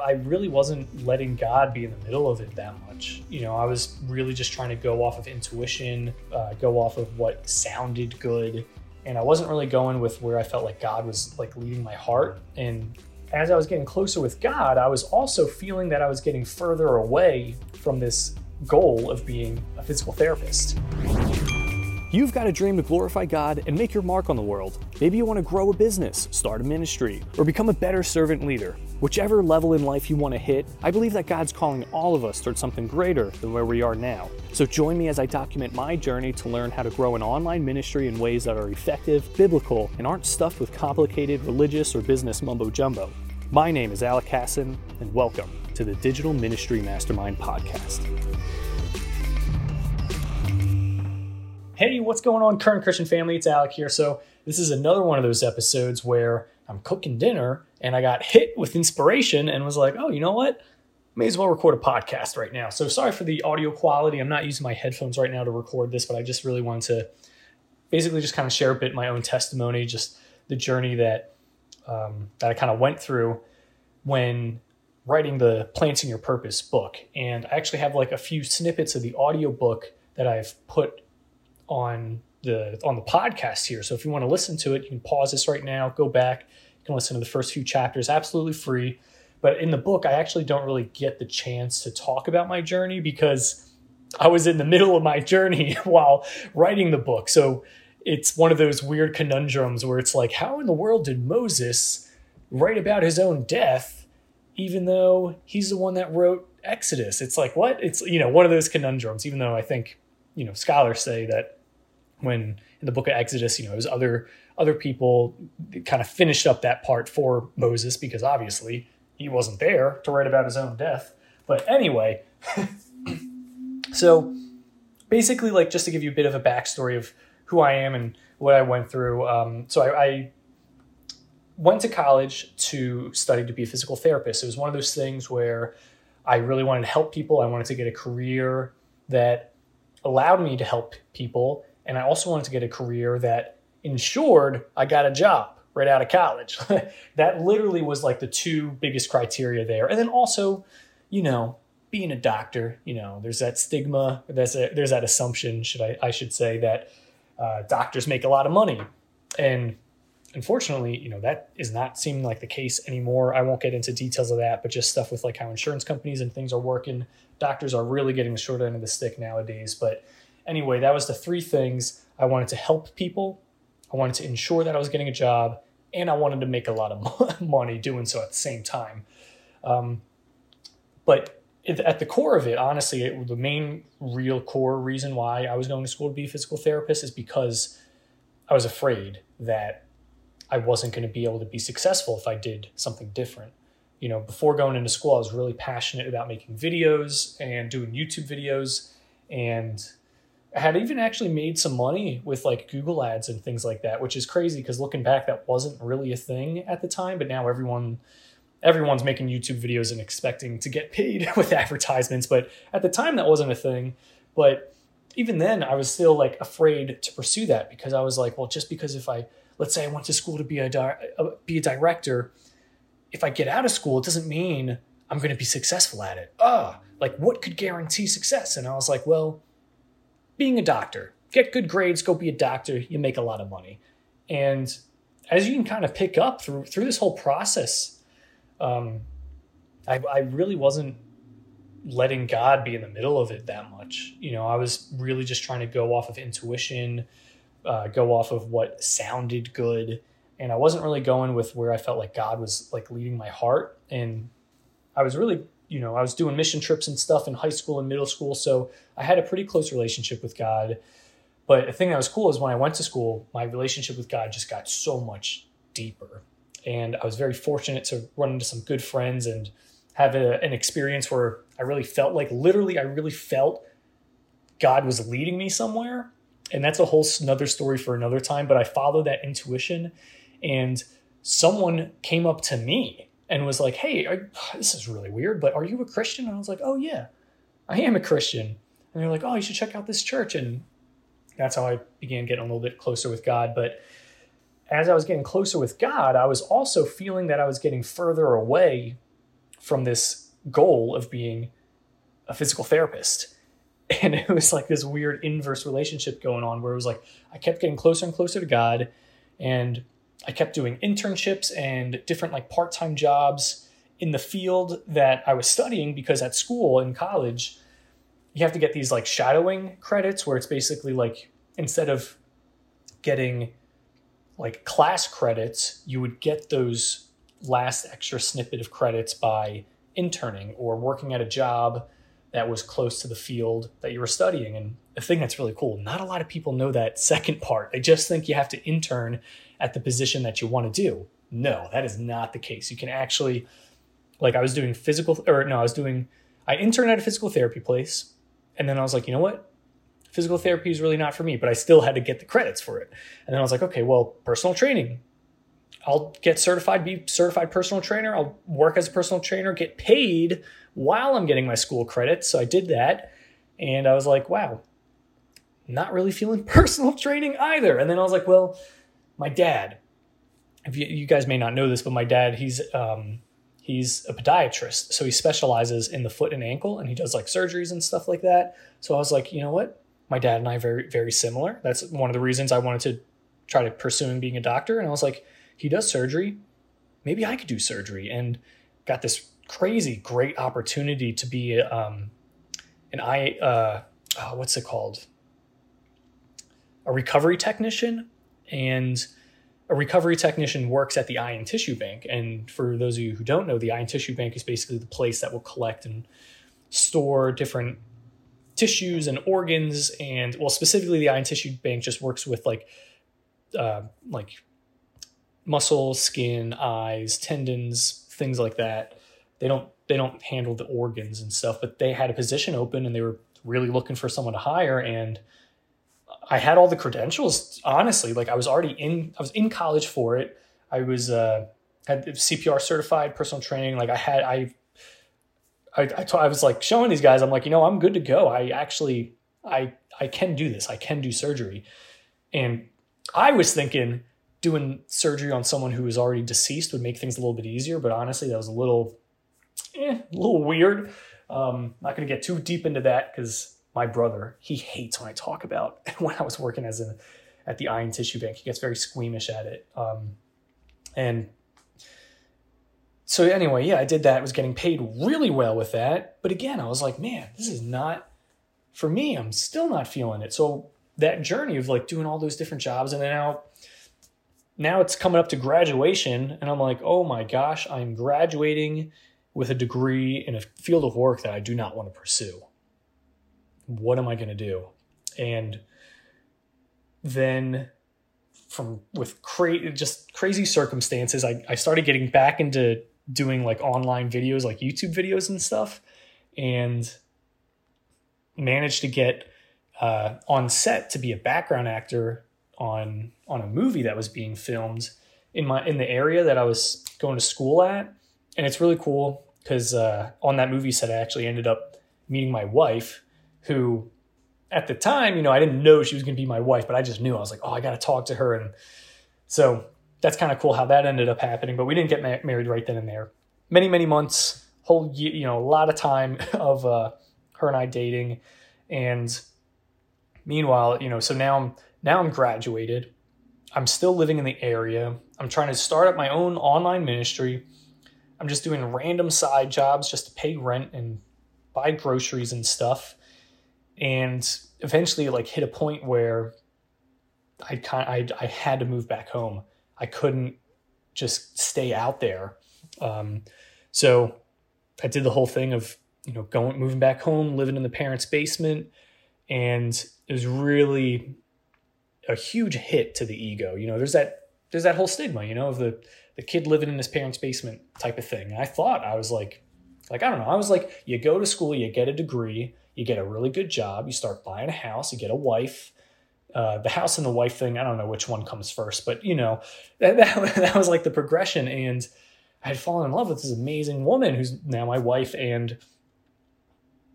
I really wasn't letting God be in the middle of it that much. You know, I was really just trying to go off of intuition, uh, go off of what sounded good. And I wasn't really going with where I felt like God was like leading my heart. And as I was getting closer with God, I was also feeling that I was getting further away from this goal of being a physical therapist. You've got a dream to glorify God and make your mark on the world. Maybe you want to grow a business, start a ministry, or become a better servant leader. Whichever level in life you want to hit, I believe that God's calling all of us towards something greater than where we are now. So join me as I document my journey to learn how to grow an online ministry in ways that are effective, biblical, and aren't stuffed with complicated religious or business mumbo jumbo. My name is Alec Hassan, and welcome to the Digital Ministry Mastermind Podcast. Hey, what's going on, current Christian family? It's Alec here. So, this is another one of those episodes where I'm cooking dinner and I got hit with inspiration and was like, oh, you know what? May as well record a podcast right now. So, sorry for the audio quality. I'm not using my headphones right now to record this, but I just really wanted to basically just kind of share a bit my own testimony, just the journey that um, that I kind of went through when writing the Planting Your Purpose book. And I actually have like a few snippets of the audio book that I've put on the on the podcast here. So if you want to listen to it, you can pause this right now, go back, you can listen to the first few chapters absolutely free. But in the book, I actually don't really get the chance to talk about my journey because I was in the middle of my journey while writing the book. So it's one of those weird conundrums where it's like, how in the world did Moses write about his own death, even though he's the one that wrote Exodus? It's like, what? It's, you know, one of those conundrums, even though I think, you know, scholars say that when in the book of Exodus, you know, it was other other people kind of finished up that part for Moses because obviously he wasn't there to write about his own death. But anyway, so basically, like just to give you a bit of a backstory of who I am and what I went through. Um, so I, I went to college to study to be a physical therapist. It was one of those things where I really wanted to help people. I wanted to get a career that allowed me to help people and I also wanted to get a career that ensured I got a job right out of college. that literally was like the two biggest criteria there. And then also, you know, being a doctor, you know, there's that stigma, there's a, there's that assumption, should I I should say that uh, doctors make a lot of money, and unfortunately, you know, that is not seeming like the case anymore. I won't get into details of that, but just stuff with like how insurance companies and things are working. Doctors are really getting the short end of the stick nowadays, but anyway, that was the three things I wanted to help people. I wanted to ensure that I was getting a job, and I wanted to make a lot of money doing so at the same time. Um, but at the core of it, honestly, it, the main real core reason why I was going to school to be a physical therapist is because I was afraid that I wasn't going to be able to be successful if I did something different. You know, before going into school, I was really passionate about making videos and doing YouTube videos and had even actually made some money with like Google ads and things like that, which is crazy because looking back, that wasn't really a thing at the time. But now everyone, everyone's making YouTube videos and expecting to get paid with advertisements. But at the time, that wasn't a thing. But even then, I was still like afraid to pursue that because I was like, well, just because if I, let's say I went to school to be a di- be a director, if I get out of school, it doesn't mean I'm going to be successful at it. Ah, like what could guarantee success? And I was like, well being a doctor. Get good grades, go be a doctor, you make a lot of money. And as you can kind of pick up through through this whole process, um, I, I really wasn't letting God be in the middle of it that much. You know, I was really just trying to go off of intuition, uh, go off of what sounded good, and I wasn't really going with where I felt like God was like leading my heart. And I was really you know, I was doing mission trips and stuff in high school and middle school. So I had a pretty close relationship with God. But the thing that was cool is when I went to school, my relationship with God just got so much deeper. And I was very fortunate to run into some good friends and have a, an experience where I really felt like literally, I really felt God was leading me somewhere. And that's a whole another story for another time. But I followed that intuition, and someone came up to me and was like, "Hey, are, this is really weird, but are you a Christian?" And I was like, "Oh yeah, I am a Christian." And they're like, "Oh, you should check out this church." And that's how I began getting a little bit closer with God. But as I was getting closer with God, I was also feeling that I was getting further away from this goal of being a physical therapist. And it was like this weird inverse relationship going on where it was like I kept getting closer and closer to God and I kept doing internships and different like part-time jobs in the field that I was studying because at school in college you have to get these like shadowing credits where it's basically like instead of getting like class credits, you would get those last extra snippet of credits by interning or working at a job that was close to the field that you were studying. And the thing that's really cool, not a lot of people know that second part. They just think you have to intern at the position that you want to do. No, that is not the case. You can actually, like, I was doing physical, or no, I was doing, I interned at a physical therapy place. And then I was like, you know what? Physical therapy is really not for me, but I still had to get the credits for it. And then I was like, okay, well, personal training. I'll get certified, be certified personal trainer. I'll work as a personal trainer, get paid while I'm getting my school credits. So I did that. And I was like, wow, not really feeling personal training either. And then I was like, well, my dad, if you, you guys may not know this, but my dad, he's, um, he's a podiatrist. So he specializes in the foot and ankle and he does like surgeries and stuff like that. So I was like, you know what? My dad and I very, very similar. That's one of the reasons I wanted to try to pursuing being a doctor. And I was like, he does surgery. Maybe I could do surgery. And got this crazy great opportunity to be um, an I uh, oh, what's it called? A recovery technician. And a recovery technician works at the eye and tissue bank. And for those of you who don't know, the eye and tissue bank is basically the place that will collect and store different tissues and organs. And well, specifically, the eye and tissue bank just works with like, uh, like muscle, skin, eyes, tendons, things like that. They don't they don't handle the organs and stuff, but they had a position open and they were really looking for someone to hire and I had all the credentials honestly like I was already in I was in college for it. I was uh had CPR certified personal training like I had I I, I, t- I was like showing these guys I'm like you know I'm good to go. I actually I I can do this. I can do surgery. And I was thinking doing surgery on someone who was already deceased would make things a little bit easier, but honestly, that was a little, eh, a little weird. Um, not going to get too deep into that because my brother he hates when I talk about when I was working as a at the and tissue bank. He gets very squeamish at it, um, and so anyway, yeah, I did that. I was getting paid really well with that, but again, I was like, man, this is not for me. I'm still not feeling it. So that journey of like doing all those different jobs, and then now now it's coming up to graduation and i'm like oh my gosh i'm graduating with a degree in a field of work that i do not want to pursue what am i going to do? And then from with cra- just crazy circumstances I, I started getting back into doing like online videos like youtube videos and stuff and managed to get uh, on set to be a background actor on on a movie that was being filmed in my in the area that I was going to school at, and it's really cool because uh, on that movie set I actually ended up meeting my wife, who at the time you know I didn't know she was going to be my wife, but I just knew I was like, oh, I got to talk to her, and so that's kind of cool how that ended up happening. But we didn't get ma- married right then and there. Many many months, whole year, you know, a lot of time of uh, her and I dating, and meanwhile, you know, so now I'm now I'm graduated. I'm still living in the area. I'm trying to start up my own online ministry. I'm just doing random side jobs just to pay rent and buy groceries and stuff. And eventually, like, hit a point where I kind I, I had to move back home. I couldn't just stay out there. Um, so I did the whole thing of you know going moving back home, living in the parents' basement, and it was really a huge hit to the ego. You know, there's that there's that whole stigma, you know, of the the kid living in his parents' basement type of thing. And I thought I was like, like I don't know, I was like, you go to school, you get a degree, you get a really good job, you start buying a house, you get a wife. Uh, the house and the wife thing, I don't know which one comes first, but you know, that, that, that was like the progression. And I had fallen in love with this amazing woman who's now my wife. And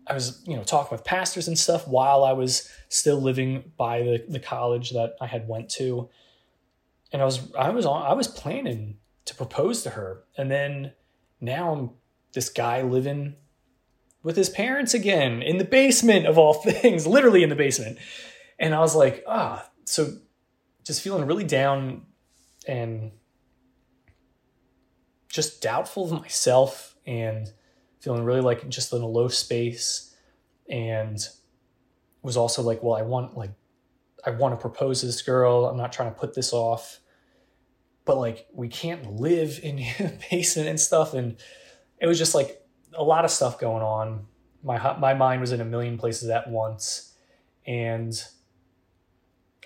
I was, you know, talking with pastors and stuff while I was still living by the, the college that I had went to. And I was I was on I was planning to propose to her. And then now I'm this guy living with his parents again in the basement of all things, literally in the basement. And I was like, ah, so just feeling really down and just doubtful of myself and feeling really like just in a low space and was also like, well, I want like I want to propose this girl. I'm not trying to put this off. But like we can't live in basement and stuff. And it was just like a lot of stuff going on. My my mind was in a million places at once, and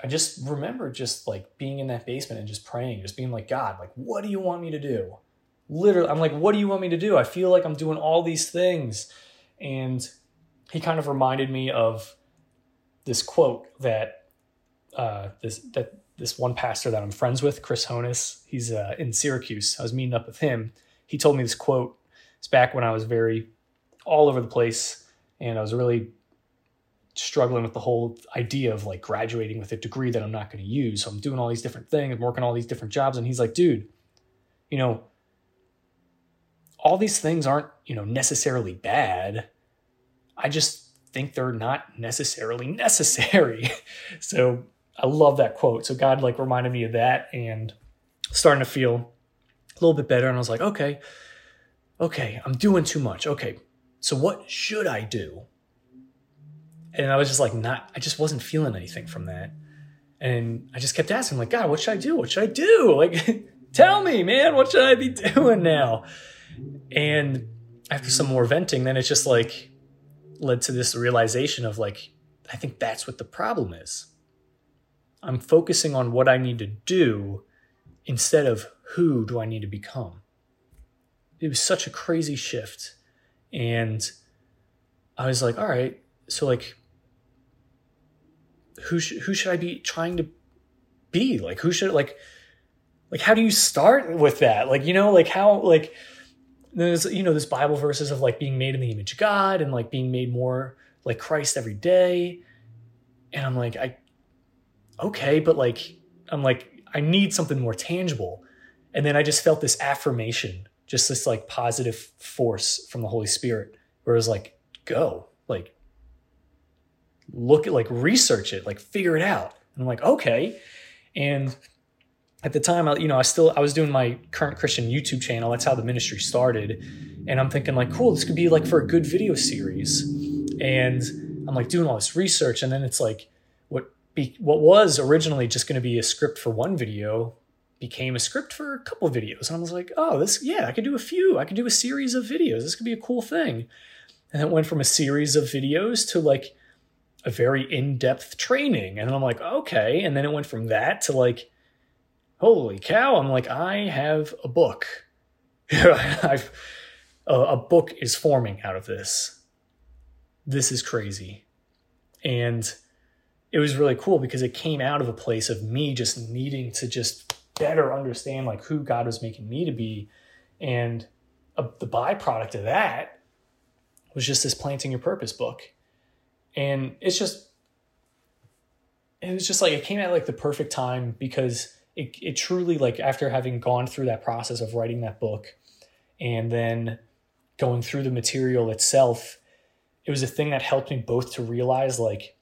I just remember just like being in that basement and just praying, just being like, God, like, what do you want me to do? Literally, I'm like, what do you want me to do? I feel like I'm doing all these things, and he kind of reminded me of this quote that uh, this that this one pastor that I'm friends with, Chris Honus, he's uh, in Syracuse. I was meeting up with him. He told me this quote it's back when I was very all over the place and I was really struggling with the whole idea of like graduating with a degree that I'm not going to use. So I'm doing all these different things, I'm working all these different jobs. And he's like, dude, you know, all these things aren't, you know, necessarily bad. I just think they're not necessarily necessary. so I love that quote. So God like reminded me of that and starting to feel a little bit better. And I was like, okay, okay, I'm doing too much. Okay, so what should I do? And I was just like, not, I just wasn't feeling anything from that. And I just kept asking, like, God, what should I do? What should I do? Like, tell me, man, what should I be doing now? And after some more venting, then it's just like led to this realization of like, I think that's what the problem is. I'm focusing on what I need to do instead of who do I need to become it was such a crazy shift. And I was like, all right, so like, who should, who should I be trying to be? Like, who should, like, like, how do you start with that? Like, you know, like how, like, there's, you know, this Bible verses of like being made in the image of God and like being made more like Christ every day. And I'm like, I, okay, but like, I'm like, I need something more tangible. And then I just felt this affirmation just this like positive force from the Holy Spirit where it was like, go, like, look at, like, research it, like, figure it out. And I'm like, okay. And at the time, I, you know, I still, I was doing my current Christian YouTube channel. That's how the ministry started. And I'm thinking like, cool, this could be like for a good video series. And I'm like doing all this research. And then it's like, what be, what was originally just going to be a script for one video became a script for a couple videos. And I was like, oh, this, yeah, I could do a few. I could do a series of videos. This could be a cool thing. And it went from a series of videos to like a very in depth training. And I'm like, okay. And then it went from that to like, holy cow. I'm like, I have a book. I've, a, a book is forming out of this. This is crazy. And it was really cool because it came out of a place of me just needing to just better understand like who God was making me to be. And a, the byproduct of that was just this planting your purpose book. And it's just, it was just like, it came at like the perfect time because it, it truly like after having gone through that process of writing that book and then going through the material itself, it was a thing that helped me both to realize like,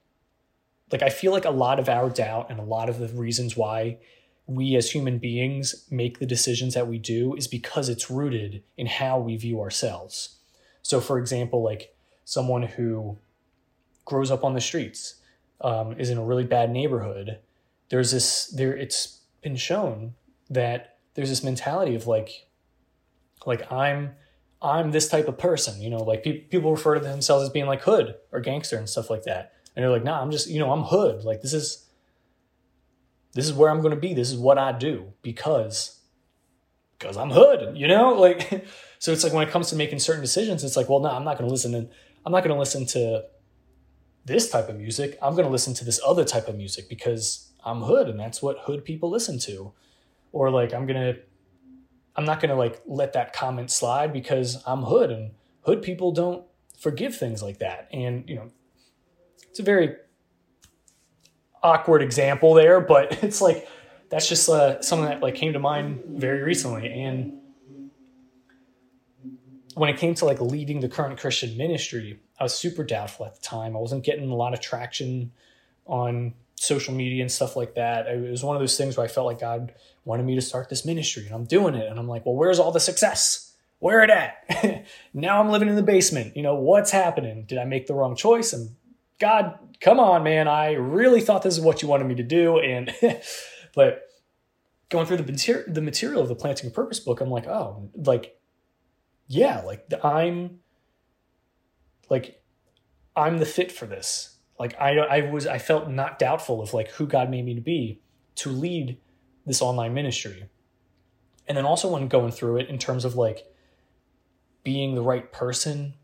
like I feel like a lot of our doubt and a lot of the reasons why we as human beings make the decisions that we do is because it's rooted in how we view ourselves. So, for example, like someone who grows up on the streets, um, is in a really bad neighborhood, there's this, there, it's been shown that there's this mentality of like, like I'm, I'm this type of person, you know, like pe- people refer to themselves as being like hood or gangster and stuff like that. And they're like, nah, I'm just, you know, I'm hood. Like this is, this is where I'm going to be. This is what I do because because I'm hood, you know? Like so it's like when it comes to making certain decisions, it's like, well, no, I'm not going to listen and I'm not going to listen to this type of music. I'm going to listen to this other type of music because I'm hood and that's what hood people listen to. Or like I'm going to I'm not going to like let that comment slide because I'm hood and hood people don't forgive things like that. And, you know, it's a very awkward example there, but it's like that's just uh, something that like came to mind very recently, and when it came to like leading the current Christian ministry, I was super doubtful at the time. I wasn't getting a lot of traction on social media and stuff like that. It was one of those things where I felt like God wanted me to start this ministry and I'm doing it. And I'm like, well, where's all the success? Where it at? now I'm living in the basement. You know, what's happening? Did I make the wrong choice? And God, come on, man. I really thought this is what you wanted me to do. And, but going through the, material, the material of the Planting Purpose book, I'm like, oh, like, yeah, like I'm, like, I'm the fit for this. Like I, I was, I felt not doubtful of like who God made me to be to lead this online ministry. And then also when going through it in terms of like being the right person,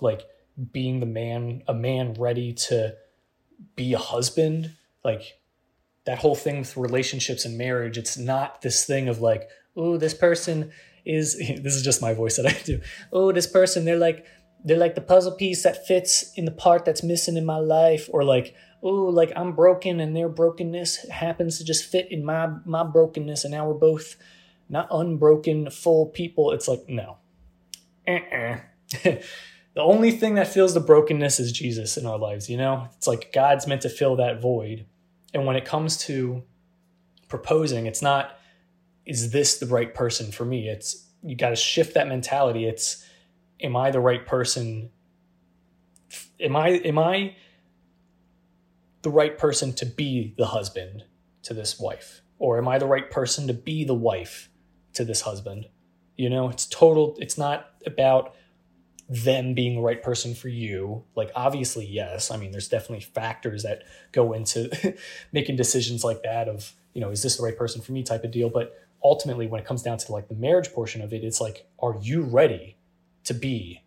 like being the man, a man ready to be a husband, like that whole thing with relationships and marriage, it's not this thing of like, oh, this person is, this is just my voice that I do. Oh, this person, they're like, they're like the puzzle piece that fits in the part that's missing in my life or like oh like i'm broken and their brokenness happens to just fit in my my brokenness and now we're both not unbroken full people it's like no uh-uh. the only thing that fills the brokenness is jesus in our lives you know it's like god's meant to fill that void and when it comes to proposing it's not is this the right person for me it's you got to shift that mentality it's am I the right person? Am I am I the right person to be the husband to this wife? Or am I the right person to be the wife to this husband? You know, it's total it's not about them being the right person for you. Like obviously, yes. I mean, there's definitely factors that go into making decisions like that of, you know, is this the right person for me type of deal, but ultimately when it comes down to like the marriage portion of it, it's like are you ready to be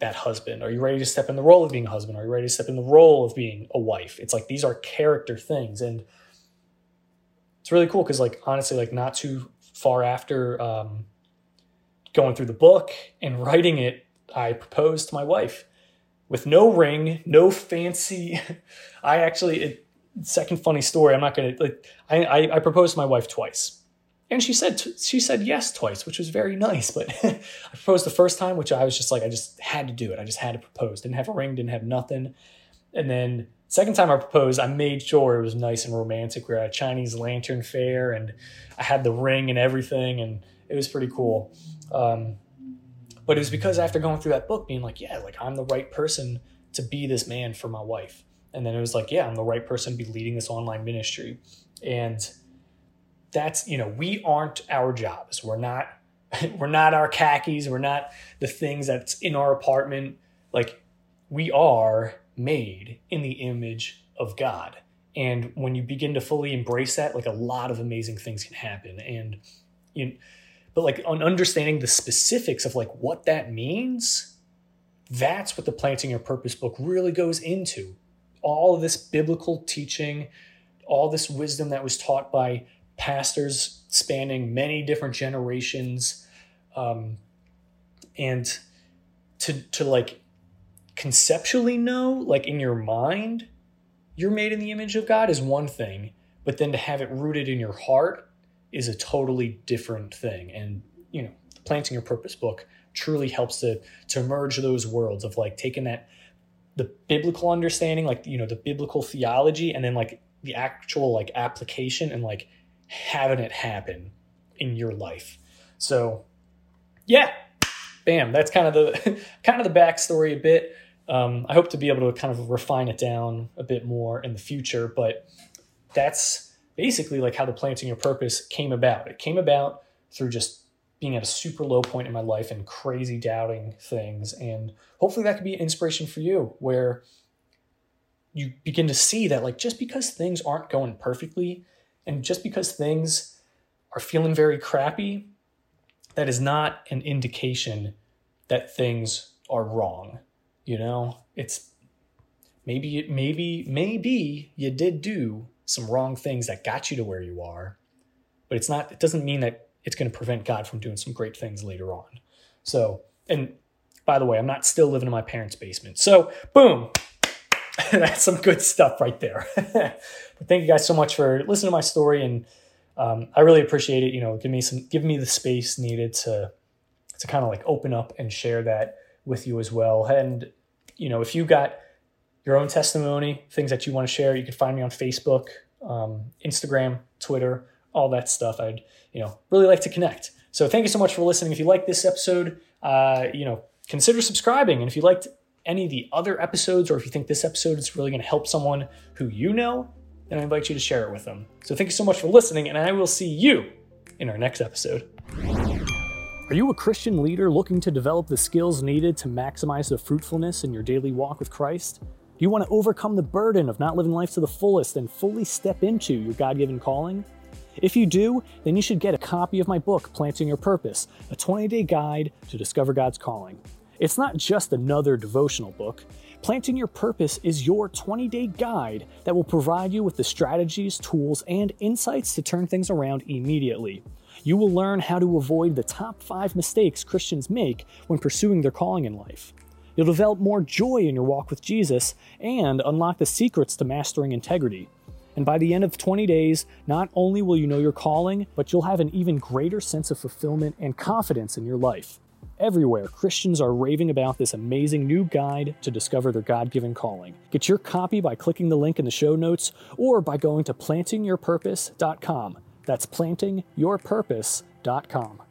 that husband? Are you ready to step in the role of being a husband? Are you ready to step in the role of being a wife? It's like these are character things. And it's really cool because, like, honestly, like, not too far after um, going through the book and writing it, I proposed to my wife with no ring, no fancy. I actually, it, second funny story. I'm not gonna like. I, I I proposed to my wife twice and she said she said yes twice, which was very nice. But I proposed the first time, which I was just like, I just had to do it. I just had to propose. Didn't have a ring, didn't have nothing. And then second time I proposed, I made sure it was nice and romantic. We were at a Chinese lantern fair, and I had the ring and everything, and it was pretty cool. Um, but it was because after going through that book, being like, yeah, like I'm the right person to be this man for my wife. And then it was like, yeah, I'm the right person to be leading this online ministry. And that's you know we aren't our jobs. We're not we're not our khakis. We're not the things that's in our apartment. Like we are made in the image of god. And when you begin to fully embrace that like a lot of amazing things can happen. And you but like on understanding the specifics of like what that means that's what the planting your purpose book really goes into. All this biblical teaching all this wisdom that was taught by pastors spanning many different generations um, and to to like conceptually know like in your mind you're made in the image of God is one thing but then to have it rooted in your heart is a totally different thing and you know the planting your purpose book truly helps to to merge those worlds of like taking that the biblical understanding like you know the biblical theology and then like the actual like application and like having it happen in your life. So, yeah, bam. That's kind of the kind of the backstory a bit. Um, I hope to be able to kind of refine it down a bit more in the future, but that's basically like how the planting your purpose came about. It came about through just being at a super low point in my life and crazy doubting things. And hopefully that could be an inspiration for you where you begin to see that like just because things aren't going perfectly and just because things are feeling very crappy, that is not an indication that things are wrong. You know, it's maybe maybe maybe you did do some wrong things that got you to where you are, but it's not. It doesn't mean that it's going to prevent God from doing some great things later on. So, and by the way, I'm not still living in my parents' basement. So, boom, that's some good stuff right there. but thank you guys so much for listening to my story, and um, I really appreciate it. You know, give me some, give me the space needed to to kind of like open up and share that with you as well. And, you know, if you got your own testimony, things that you want to share, you can find me on Facebook, um, Instagram, Twitter, all that stuff. I'd, you know, really like to connect. So thank you so much for listening. If you like this episode, uh, you know, consider subscribing. And if you liked any of the other episodes, or if you think this episode is really going to help someone who you know, then I invite you to share it with them. So thank you so much for listening, and I will see you in our next episode. Are you a Christian leader looking to develop the skills needed to maximize the fruitfulness in your daily walk with Christ? Do you want to overcome the burden of not living life to the fullest and fully step into your God given calling? If you do, then you should get a copy of my book, Planting Your Purpose, a 20 day guide to discover God's calling. It's not just another devotional book. Planting Your Purpose is your 20 day guide that will provide you with the strategies, tools, and insights to turn things around immediately. You will learn how to avoid the top five mistakes Christians make when pursuing their calling in life. You'll develop more joy in your walk with Jesus and unlock the secrets to mastering integrity. And by the end of 20 days, not only will you know your calling, but you'll have an even greater sense of fulfillment and confidence in your life. Everywhere, Christians are raving about this amazing new guide to discover their God given calling. Get your copy by clicking the link in the show notes or by going to plantingyourpurpose.com. That's plantingyourpurpose.com.